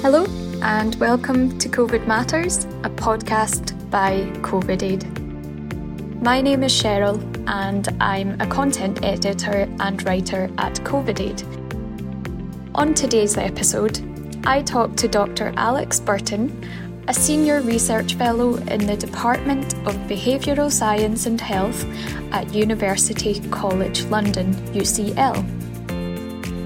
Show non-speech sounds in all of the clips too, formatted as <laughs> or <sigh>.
Hello, and welcome to COVID Matters, a podcast by COVID Aid. My name is Cheryl, and I'm a content editor and writer at COVID Aid. On today's episode, I talk to Dr. Alex Burton, a senior research fellow in the Department of Behavioural Science and Health at University College London, UCL.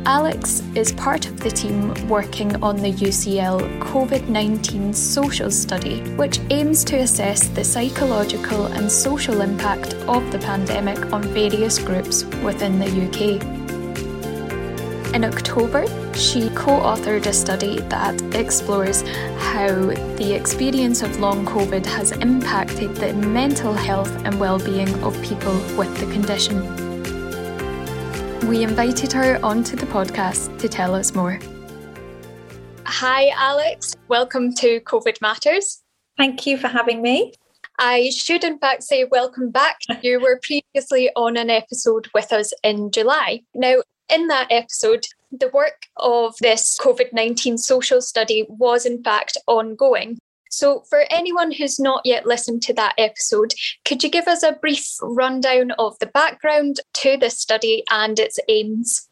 Alex is part of the team working on the UCL COVID 19 social study, which aims to assess the psychological and social impact of the pandemic on various groups within the UK. In October, she co authored a study that explores how the experience of long COVID has impacted the mental health and well-being of people with the condition we invited her onto the podcast to tell us more. Hi, Alex. Welcome to COVID Matters. Thank you for having me. I should, in fact, say welcome back. <laughs> You were previously on an episode with us in July. Now, in that episode, the work of this COVID 19 social study was, in fact, ongoing. So, for anyone who's not yet listened to that episode, could you give us a brief rundown of the background to this study and its aims?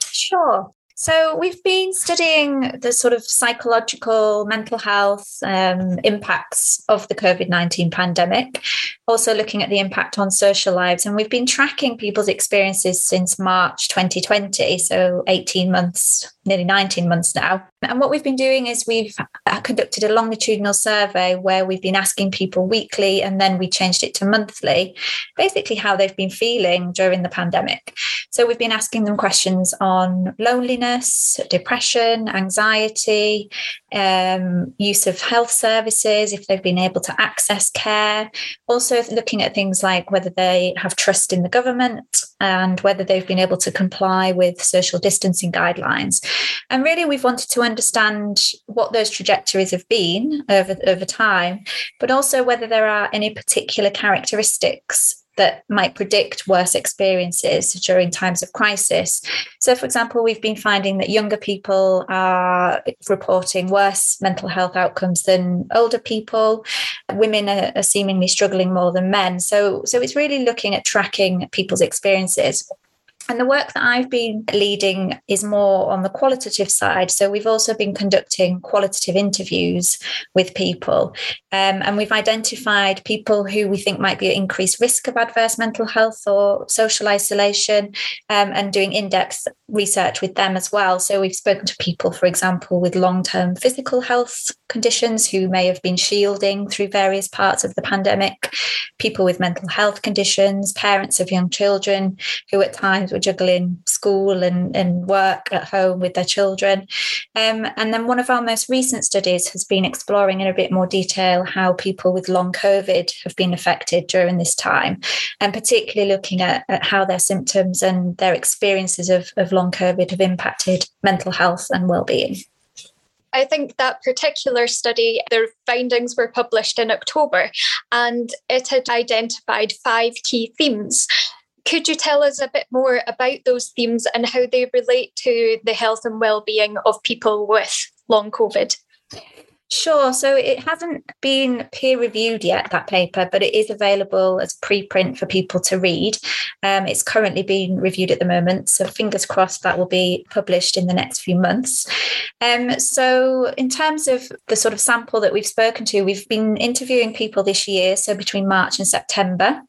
Sure. So, we've been studying the sort of psychological, mental health um, impacts of the COVID 19 pandemic, also looking at the impact on social lives. And we've been tracking people's experiences since March 2020, so 18 months, nearly 19 months now. And what we've been doing is we've uh, conducted a longitudinal survey where we've been asking people weekly and then we changed it to monthly, basically how they've been feeling during the pandemic. So we've been asking them questions on loneliness, depression, anxiety, um, use of health services, if they've been able to access care. Also, looking at things like whether they have trust in the government and whether they've been able to comply with social distancing guidelines. And really, we've wanted to understand what those trajectories have been over, over time, but also whether there are any particular characteristics that might predict worse experiences during times of crisis. So, for example, we've been finding that younger people are reporting worse mental health outcomes than older people. Women are, are seemingly struggling more than men. So, so it's really looking at tracking people's experiences. And the work that I've been leading is more on the qualitative side. So we've also been conducting qualitative interviews with people. Um, and we've identified people who we think might be at increased risk of adverse mental health or social isolation um, and doing in depth research with them as well. So we've spoken to people, for example, with long term physical health conditions who may have been shielding through various parts of the pandemic, people with mental health conditions, parents of young children who at times were juggling school and, and work at home with their children. Um, and then one of our most recent studies has been exploring in a bit more detail how people with long COVID have been affected during this time, and particularly looking at, at how their symptoms and their experiences of, of long COVID have impacted mental health and well-being. I think that particular study, their findings were published in October and it had identified five key themes. Could you tell us a bit more about those themes and how they relate to the health and well-being of people with long COVID? Sure. So it hasn't been peer reviewed yet, that paper, but it is available as preprint for people to read. Um, it's currently being reviewed at the moment. So fingers crossed that will be published in the next few months. Um, so, in terms of the sort of sample that we've spoken to, we've been interviewing people this year, so between March and September.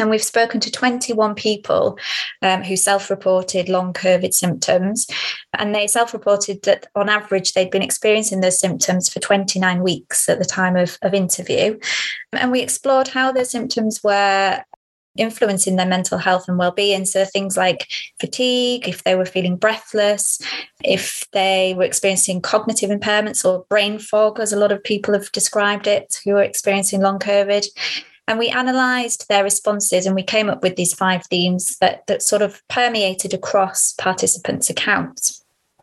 And we've spoken to 21 people um, who self reported long COVID symptoms. And they self reported that on average, they'd been experiencing those symptoms for 29 weeks at the time of, of interview. And we explored how those symptoms were influencing their mental health and well-being so things like fatigue if they were feeling breathless if they were experiencing cognitive impairments or brain fog as a lot of people have described it who are experiencing long covid and we analysed their responses and we came up with these five themes that, that sort of permeated across participants' accounts.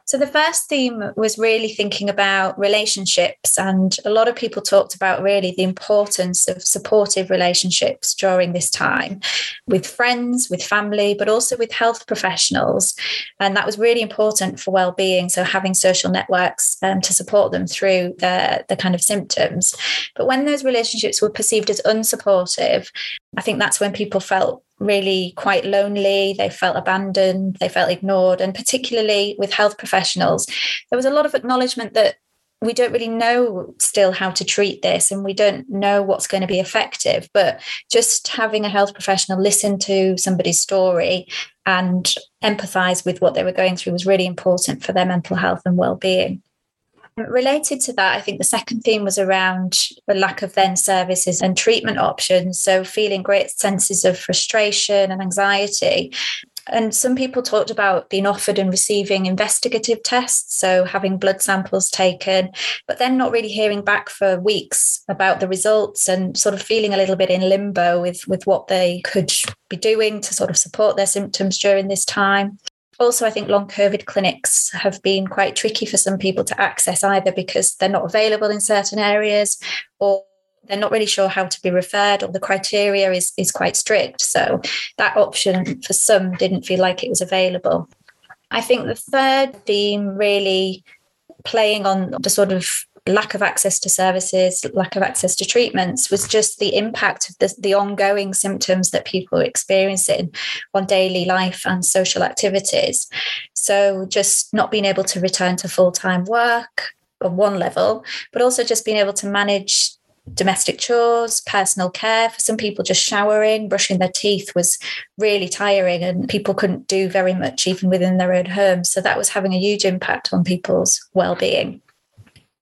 So, the first theme was really thinking about relationships, and a lot of people talked about really the importance of supportive relationships during this time with friends, with family, but also with health professionals. And that was really important for well-being. So, having social networks um, to support them through the, the kind of symptoms. But when those relationships were perceived as unsupportive, I think that's when people felt really quite lonely. They felt abandoned, they felt ignored. And particularly with health professionals, there was a lot of acknowledgement that we don't really know still how to treat this and we don't know what's going to be effective. But just having a health professional listen to somebody's story and empathize with what they were going through was really important for their mental health and well-being. Related to that, I think the second theme was around the lack of then services and treatment options. So, feeling great senses of frustration and anxiety. And some people talked about being offered and receiving investigative tests, so having blood samples taken, but then not really hearing back for weeks about the results and sort of feeling a little bit in limbo with, with what they could be doing to sort of support their symptoms during this time also, I think long COVID clinics have been quite tricky for some people to access either because they're not available in certain areas or they're not really sure how to be referred or the criteria is, is quite strict. So that option for some didn't feel like it was available. I think the third theme really playing on the sort of lack of access to services, lack of access to treatments was just the impact of the, the ongoing symptoms that people are experiencing on daily life and social activities. So, just not being able to return to full time work on one level, but also just being able to manage domestic chores, personal care. For some people, just showering, brushing their teeth was really tiring, and people couldn't do very much even within their own homes. So that was having a huge impact on people's well-being.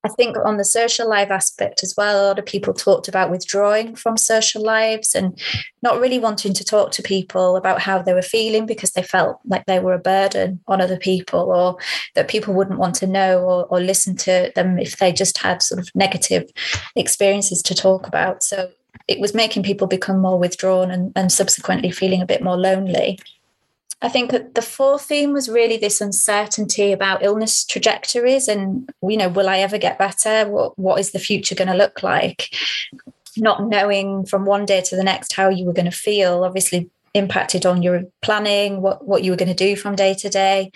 I think on the social life aspect as well, a lot of people talked about withdrawing from social lives and not really wanting to talk to people about how they were feeling because they felt like they were a burden on other people or that people wouldn't want to know or, or listen to them if they just had sort of negative experiences to talk about. So it was making people become more withdrawn and, and subsequently feeling a bit more lonely. I think the fourth theme was really this uncertainty about illness trajectories and, you know, will I ever get better? What, what is the future going to look like? Not knowing from one day to the next how you were going to feel obviously impacted on your planning, what, what you were going to do from day to day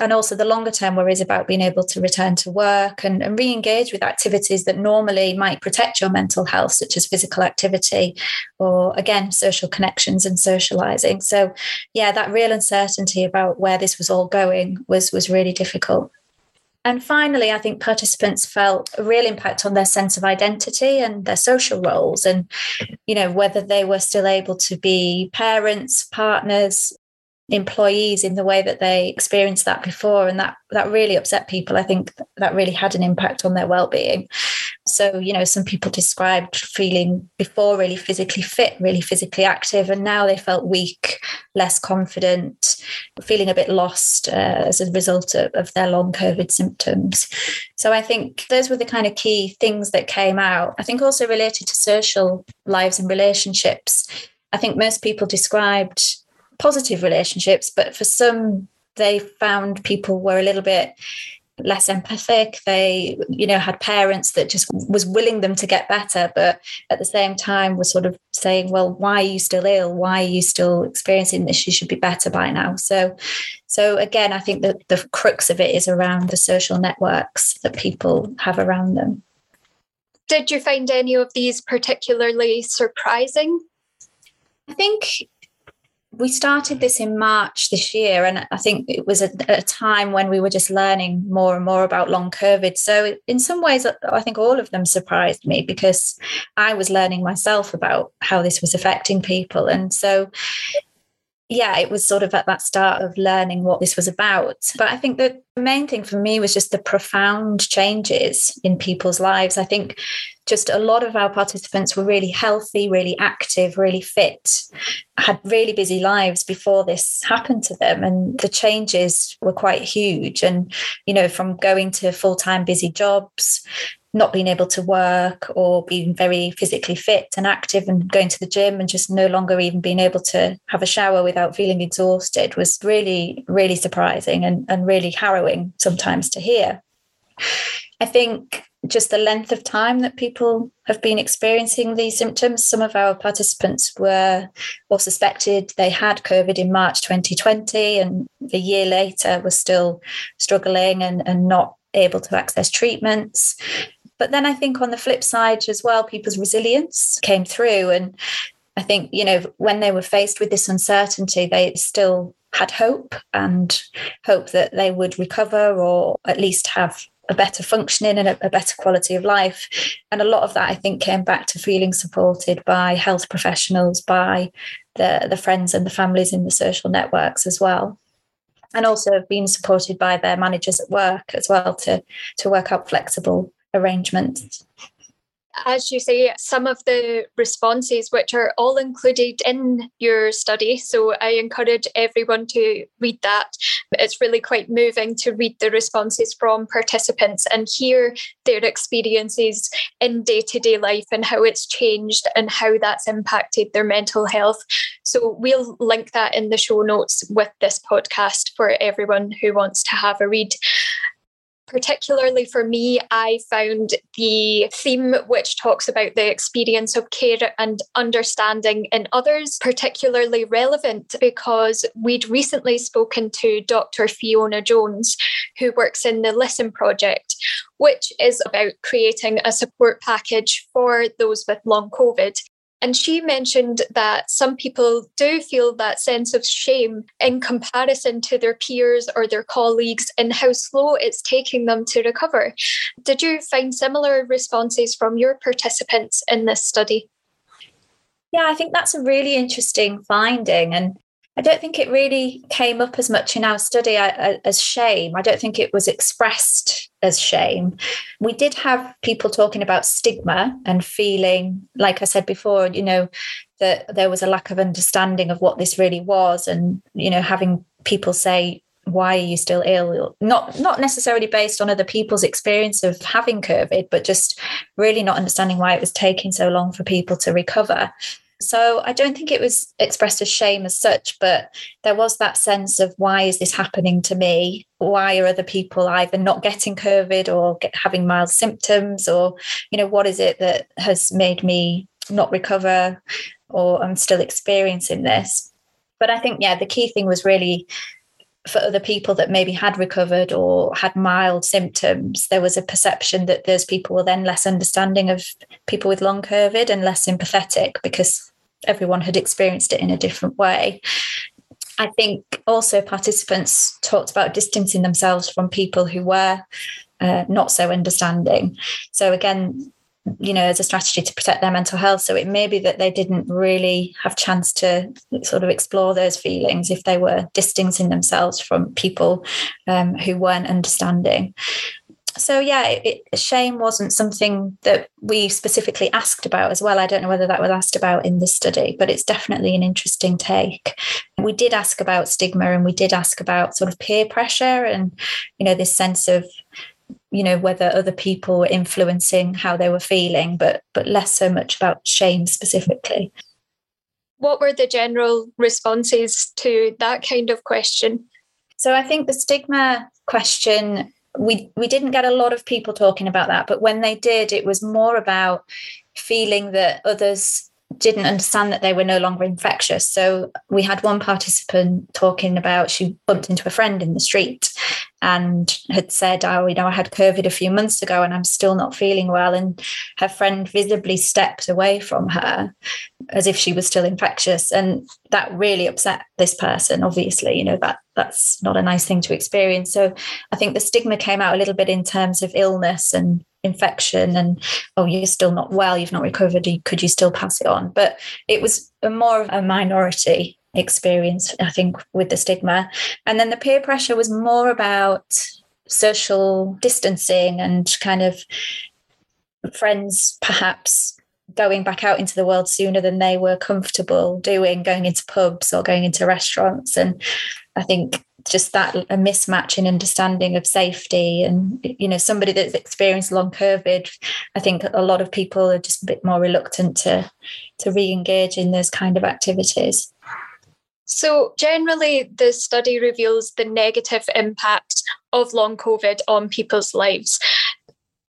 and also the longer term worries about being able to return to work and, and re-engage with activities that normally might protect your mental health such as physical activity or again social connections and socializing. So yeah that real uncertainty about where this was all going was was really difficult. And finally, I think participants felt a real impact on their sense of identity and their social roles, and you know whether they were still able to be parents, partners, employees in the way that they experienced that before and that that really upset people. I think that really had an impact on their well-being. So you know some people described feeling before really physically fit really physically active and now they felt weak less confident feeling a bit lost uh, as a result of, of their long covid symptoms. So i think those were the kind of key things that came out. I think also related to social lives and relationships I think most people described positive relationships, but for some, they found people were a little bit less empathic. They you know had parents that just was willing them to get better but at the same time was sort of saying well why are you still ill? Why are you still experiencing this? You should be better by now. So so again i think that the crux of it is around the social networks that people have around them. Did you find any of these particularly surprising? I think we started this in March this year, and I think it was a, a, time when we were just learning more and more about long COVID. So, in some ways, uh, I think all of them surprised me because I was learning myself about how this was affecting people. And so, yeah, it was sort of at that start of learning what this was about. But I think the main thing for me was just the profound changes in people's lives. I think just a lot of our participants were really healthy, really active, really fit, had really busy lives before this happened to them. And the changes were quite huge. And, you know, from going to full time busy jobs not being able to work or being very physically fit and active and going to the gym and just no longer even being able to have a shower without feeling exhausted was really, really surprising and, and really harrowing sometimes to hear. I think just the length of time that people have been experiencing these symptoms. Some of our participants were or suspected they had COVID in March 2020, and a year later were still struggling and, and not able to access treatments. But then I think on the flip side as well, people's resilience came through. And I think, you know, when they were faced with this uncertainty, they still had hope and hope that they would recover or at least have a better functioning and a, a, better quality of life. And a lot of that, I think, came back to feeling supported by health professionals, by the, the friends and the families in the social networks as well. And also being supported by their managers at work as well to, to work out flexible arrangements as you say, some of the responses, which are all included in your study. So I encourage everyone to read that. It's really quite moving to read the responses from participants and hear their experiences in day to day life and how it's changed and how that's impacted their mental health. So we'll link that in the show notes with this podcast for everyone who wants to have a read particularly for me, I found the theme which talks about the experience of care and understanding in others particularly relevant because we'd recently spoken to Dr. Fiona Jones, who works in the Listen Project, which is about creating a support package for those with long COVID. And she mentioned that some people do feel that sense of shame in comparison to their peers or their colleagues and how slow it's taking them to recover. Did you find similar responses from your participants in this study? Yeah, I think that's a really interesting finding. And I don't think it really came up as much in our study as shame. I don't think it was expressed as shame. We did have people talking about stigma and feeling, like I said before, you know, that there was a lack of understanding of what this really was, and you know, having people say, why are you still ill not not necessarily based on other people's experience of having covid but just really not understanding why it was taking so long for people to recover so I don't think it was expressed as shame as such, but there was that sense of why is this happening to me? Why are other people either not getting COVID or get, having mild symptoms? Or, you know, what is it that has made me not recover or I'm still experiencing this? But I think, yeah, the key thing was really for other people that maybe had recovered or had mild symptoms, there was a perception that those people were then less understanding of people with long COVID and less sympathetic because everyone had experienced it in a different way. I think also participants talked about distancing themselves from people who were uh, not so understanding. So, again, you know, as a strategy to protect their mental health. So, it may be that they didn't really have chance to sort of explore those feelings if they were distancing themselves from people um, who weren't understanding so yeah it, shame wasn't something that we specifically asked about as well. I don't know whether that was asked about in this study but it's definitely an interesting take. We did ask about stigma and we did ask about sort of peer pressure and you know this sense of you know whether other people were influencing how they were feeling but but less so much about shame specifically. What were the general responses to that kind of question? So i think the stigma question we we didn't get a lot of people talking about that but when they did it was more about feeling that others didn't understand that they were no longer infectious. So we had one participant talking about she bumped into a friend in the street and had said, Oh, you know, I had COVID a few months ago and I'm still not feeling well. And her friend visibly stepped away from her as if she was still infectious. And that really upset this person, obviously, you know, that that's not a nice thing to experience. So I think the stigma came out a little bit in terms of illness and infection and oh you're still not well you've not recovered could you still pass it on? But it was a more of a minority experience i think with the stigma. And then the peer pressure was more about social distancing and kind of friends perhaps going back out into the world sooner than they were comfortable doing going into pubs or going into restaurants. And i think just that a mismatch in understanding of safety and you know somebody that's experienced long covid i think a lot of people are just a bit more reluctant to to re-engage in those kind of activities so, generally, the study reveals the negative impact of long COVID on people's lives.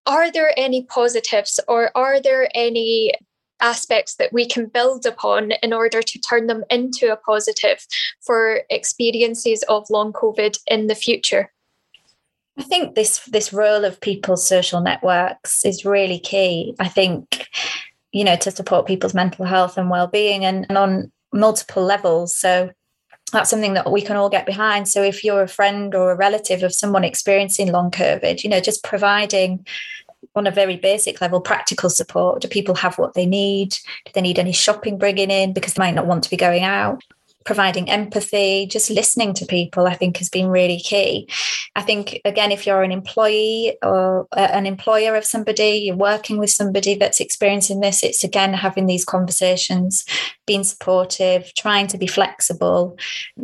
Are there any positives or are there any aspects that we can build upon in order to turn them into a positive for experiences of long COVID in the future? I think this this role of people's social networks is really key. I think, you know, to support people's mental health and well-being and, and on multiple levels. So that's something that we can all get behind. So if you're a friend or a relative of someone experiencing long COVID, you know, just providing on a very basic level practical support. Do people have what they need? Do they need any shopping bringing in because they might not want to be going out? Providing empathy, just listening to people, I think has been really key. I think, again, if you're an employee or uh, an employer of somebody, you're working with somebody that's experiencing this, it's again having these conversations, being supportive, trying to be flexible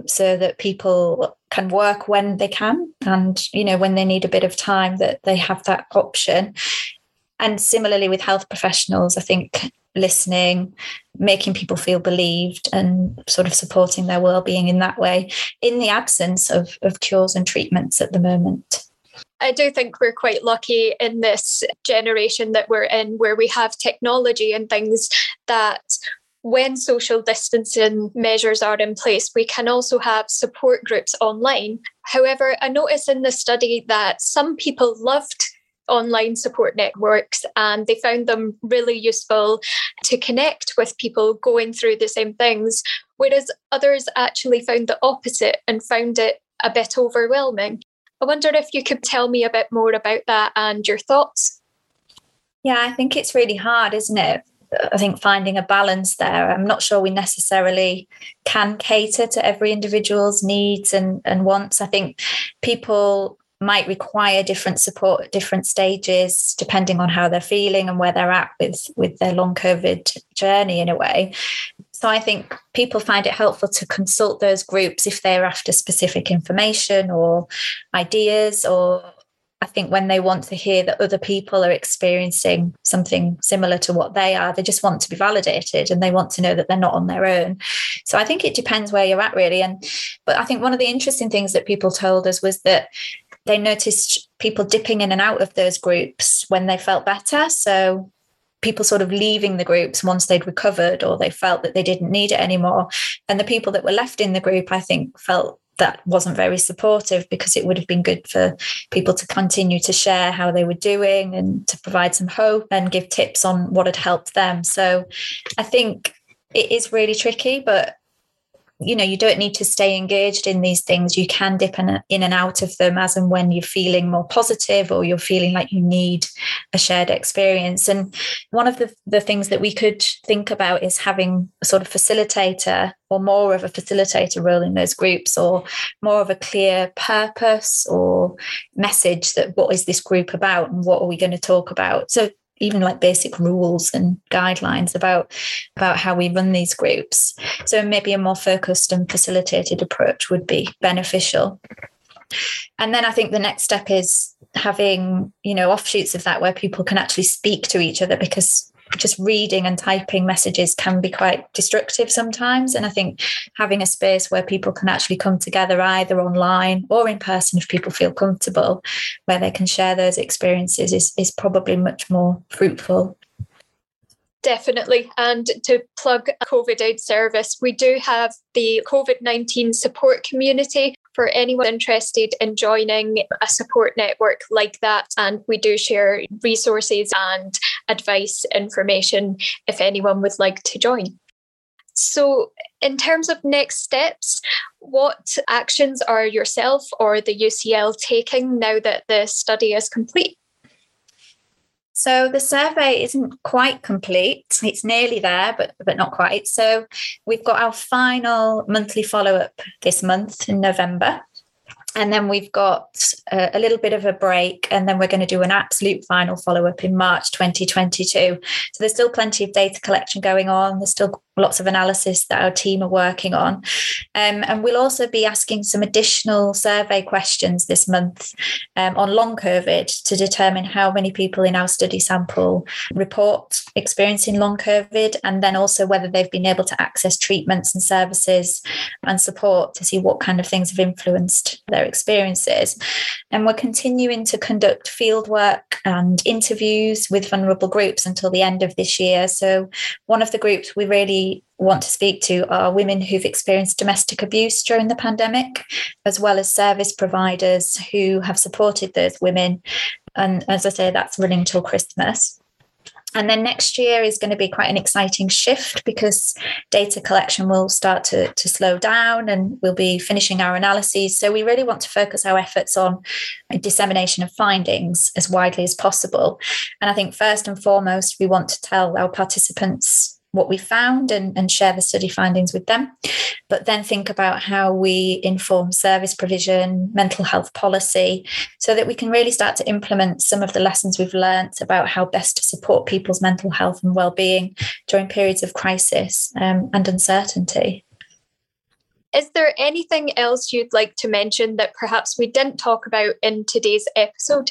so that people can work when they can and you know when they need a bit of time that they have that option and similarly with health professionals i think listening, making people feel believed, and sort of supporting their well-being in that way, in the absence of, of cures and treatments at the moment. I do think we're quite lucky in this generation that we're in, where we have technology and things that when social distancing measures are in place, we can also have support groups online. However, I noticed in the study that some people loved online support networks and they found them really useful to connect with people going through the same things, whereas others actually found the opposite and found it a bit overwhelming. I wonder if you could tell me a bit more about that and your thoughts. Yeah, I think it's really hard, isn't it? I think finding a balance there. I'm not sure we necessarily can cater to every individual's needs and, and wants. I think people might require different support at different stages depending on how they're feeling and where they're at with with their long covid journey in a way so i think people find it helpful to consult those groups if they're after specific information or ideas or I think when they want to hear that other people are experiencing something similar to what they are, they just want to be validated and they want to know that they're not on their own. So I think it depends where you're at, really. And but I think one of the interesting things that people told us was that they noticed people dipping in and out of those groups when they felt better. So people sort of leaving the groups once they'd recovered or they felt that they didn't need it anymore. And the people that were left in the group, I think, felt that wasn't very supportive because it would have been good for people to continue to share how they were doing and to provide some hope and give tips on what had helped them. So I think it is really tricky, but you know you don't need to stay engaged in these things. You can dip in, in and out of them as and when you're feeling more positive or you're feeling like you need a shared experience. And one of the, the things that we could think about is having a sort of facilitator or more of a facilitator role in those groups or more of a clear purpose or message that what is this group about and what are we going to talk about. So even like basic rules and guidelines about about how we run these groups. So maybe a more focused and facilitated approach would be beneficial. And then i think the next step is having you know offshoots of that where people can actually speak to each other because just reading and typing messages can be quite destructive sometimes. And I think having a space where people can actually come together either online or in person if people feel comfortable, where they can share those experiences is, is probably much more fruitful. Definitely. And to plug COVID Aid service, we do have the COVID 19 support community for anyone interested in joining a support network like that. And we do share resources and advice information if anyone would like to join. So, in terms of next steps, what actions are yourself or the UCL taking now that the study is complete? So the survey isn't quite complete. It's nearly there, but but not quite. So we've got our final monthly follow up this month in November. And then we've got a, a, little bit of a break, and then we're going to do an absolute final follow up in March 2022. So there's still plenty of data collection going on. There's still lots of analysis that our team are working on. Um, and we'll also be asking some additional survey questions this month um, on long COVID to determine how many people in our study sample report experiencing long COVID, and then also whether they've been able to access treatments and services and support to see what kind of things have influenced their experiences. And we're continuing to conduct fieldwork and interviews with vulnerable groups until the end of this year. So, one of the groups we want to speak to are women who've experienced domestic abuse during the pandemic, as well as service providers who have supported those women. And as I say, that's running till Christmas. And then next year is going to be quite an exciting shift because data collection will start to, to slow down and we'll be finishing our analyses. So we really want to focus our efforts on dissemination of findings as widely as possible. And I think first and foremost, we want to tell our participants what we found and, and share the study findings with them. But then think about how we inform service provision, mental health policy, so that we can really start to implement some of the lessons we've learnt about how best to support people's mental health and well-being during periods of crisis um, and uncertainty. Is there anything else you'd like to mention that perhaps we didn't talk about in today's episode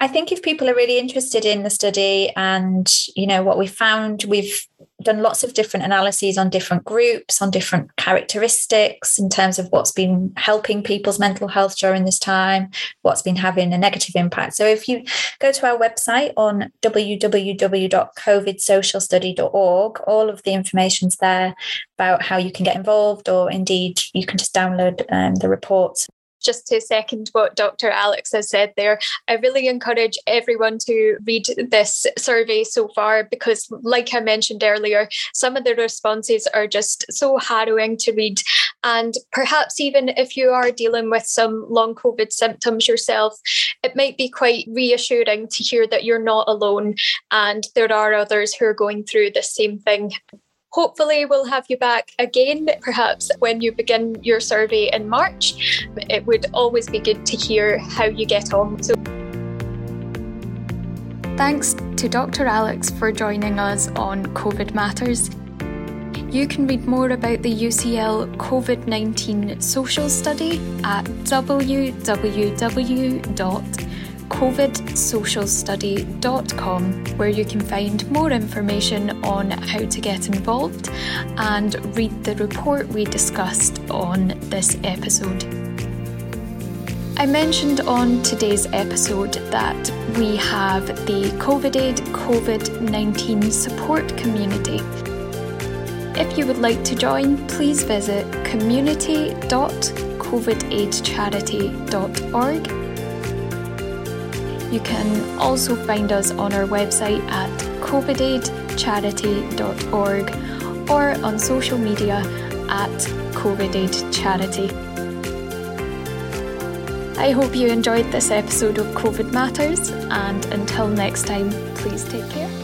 I think if people are really interested in the study and you know what we found, we've done lots of different analyses on different groups, on different characteristics in terms of what's been helping people's mental health during this time, what's been having a negative impact. So if you go to our website on www.covidsocialstudy.org, all of the information's there about how you can get involved, or indeed you can just download um, the reports just to second what Dr. Alex has said there, I really encourage everyone to read this survey so far because, like I mentioned earlier, some of the responses are just so harrowing to read. And perhaps even if you are dealing with some long COVID symptoms yourself, it might be quite reassuring to hear that you're not alone and there are others who are going through the same thing. Hopefully, we'll have you back again, perhaps when you begin your survey in March. It would always be good to hear how you get on. So, Thanks to Dr. Alex for joining us on COVID Matters. You can read more about the UCL COVID 19 social study at www covidsocialstudy.com, where you can find more information on how to get involved and read the report we discussed on this episode. I mentioned on today's episode that we have the COVID Aid COVID 19 support community. If you would like to join, please visit community.covidaidcharity.org you can also find us on our website at covidaidcharity.org or on social media at covidaidcharity. I hope you enjoyed this episode of COVID Matters, and until next time, please take care.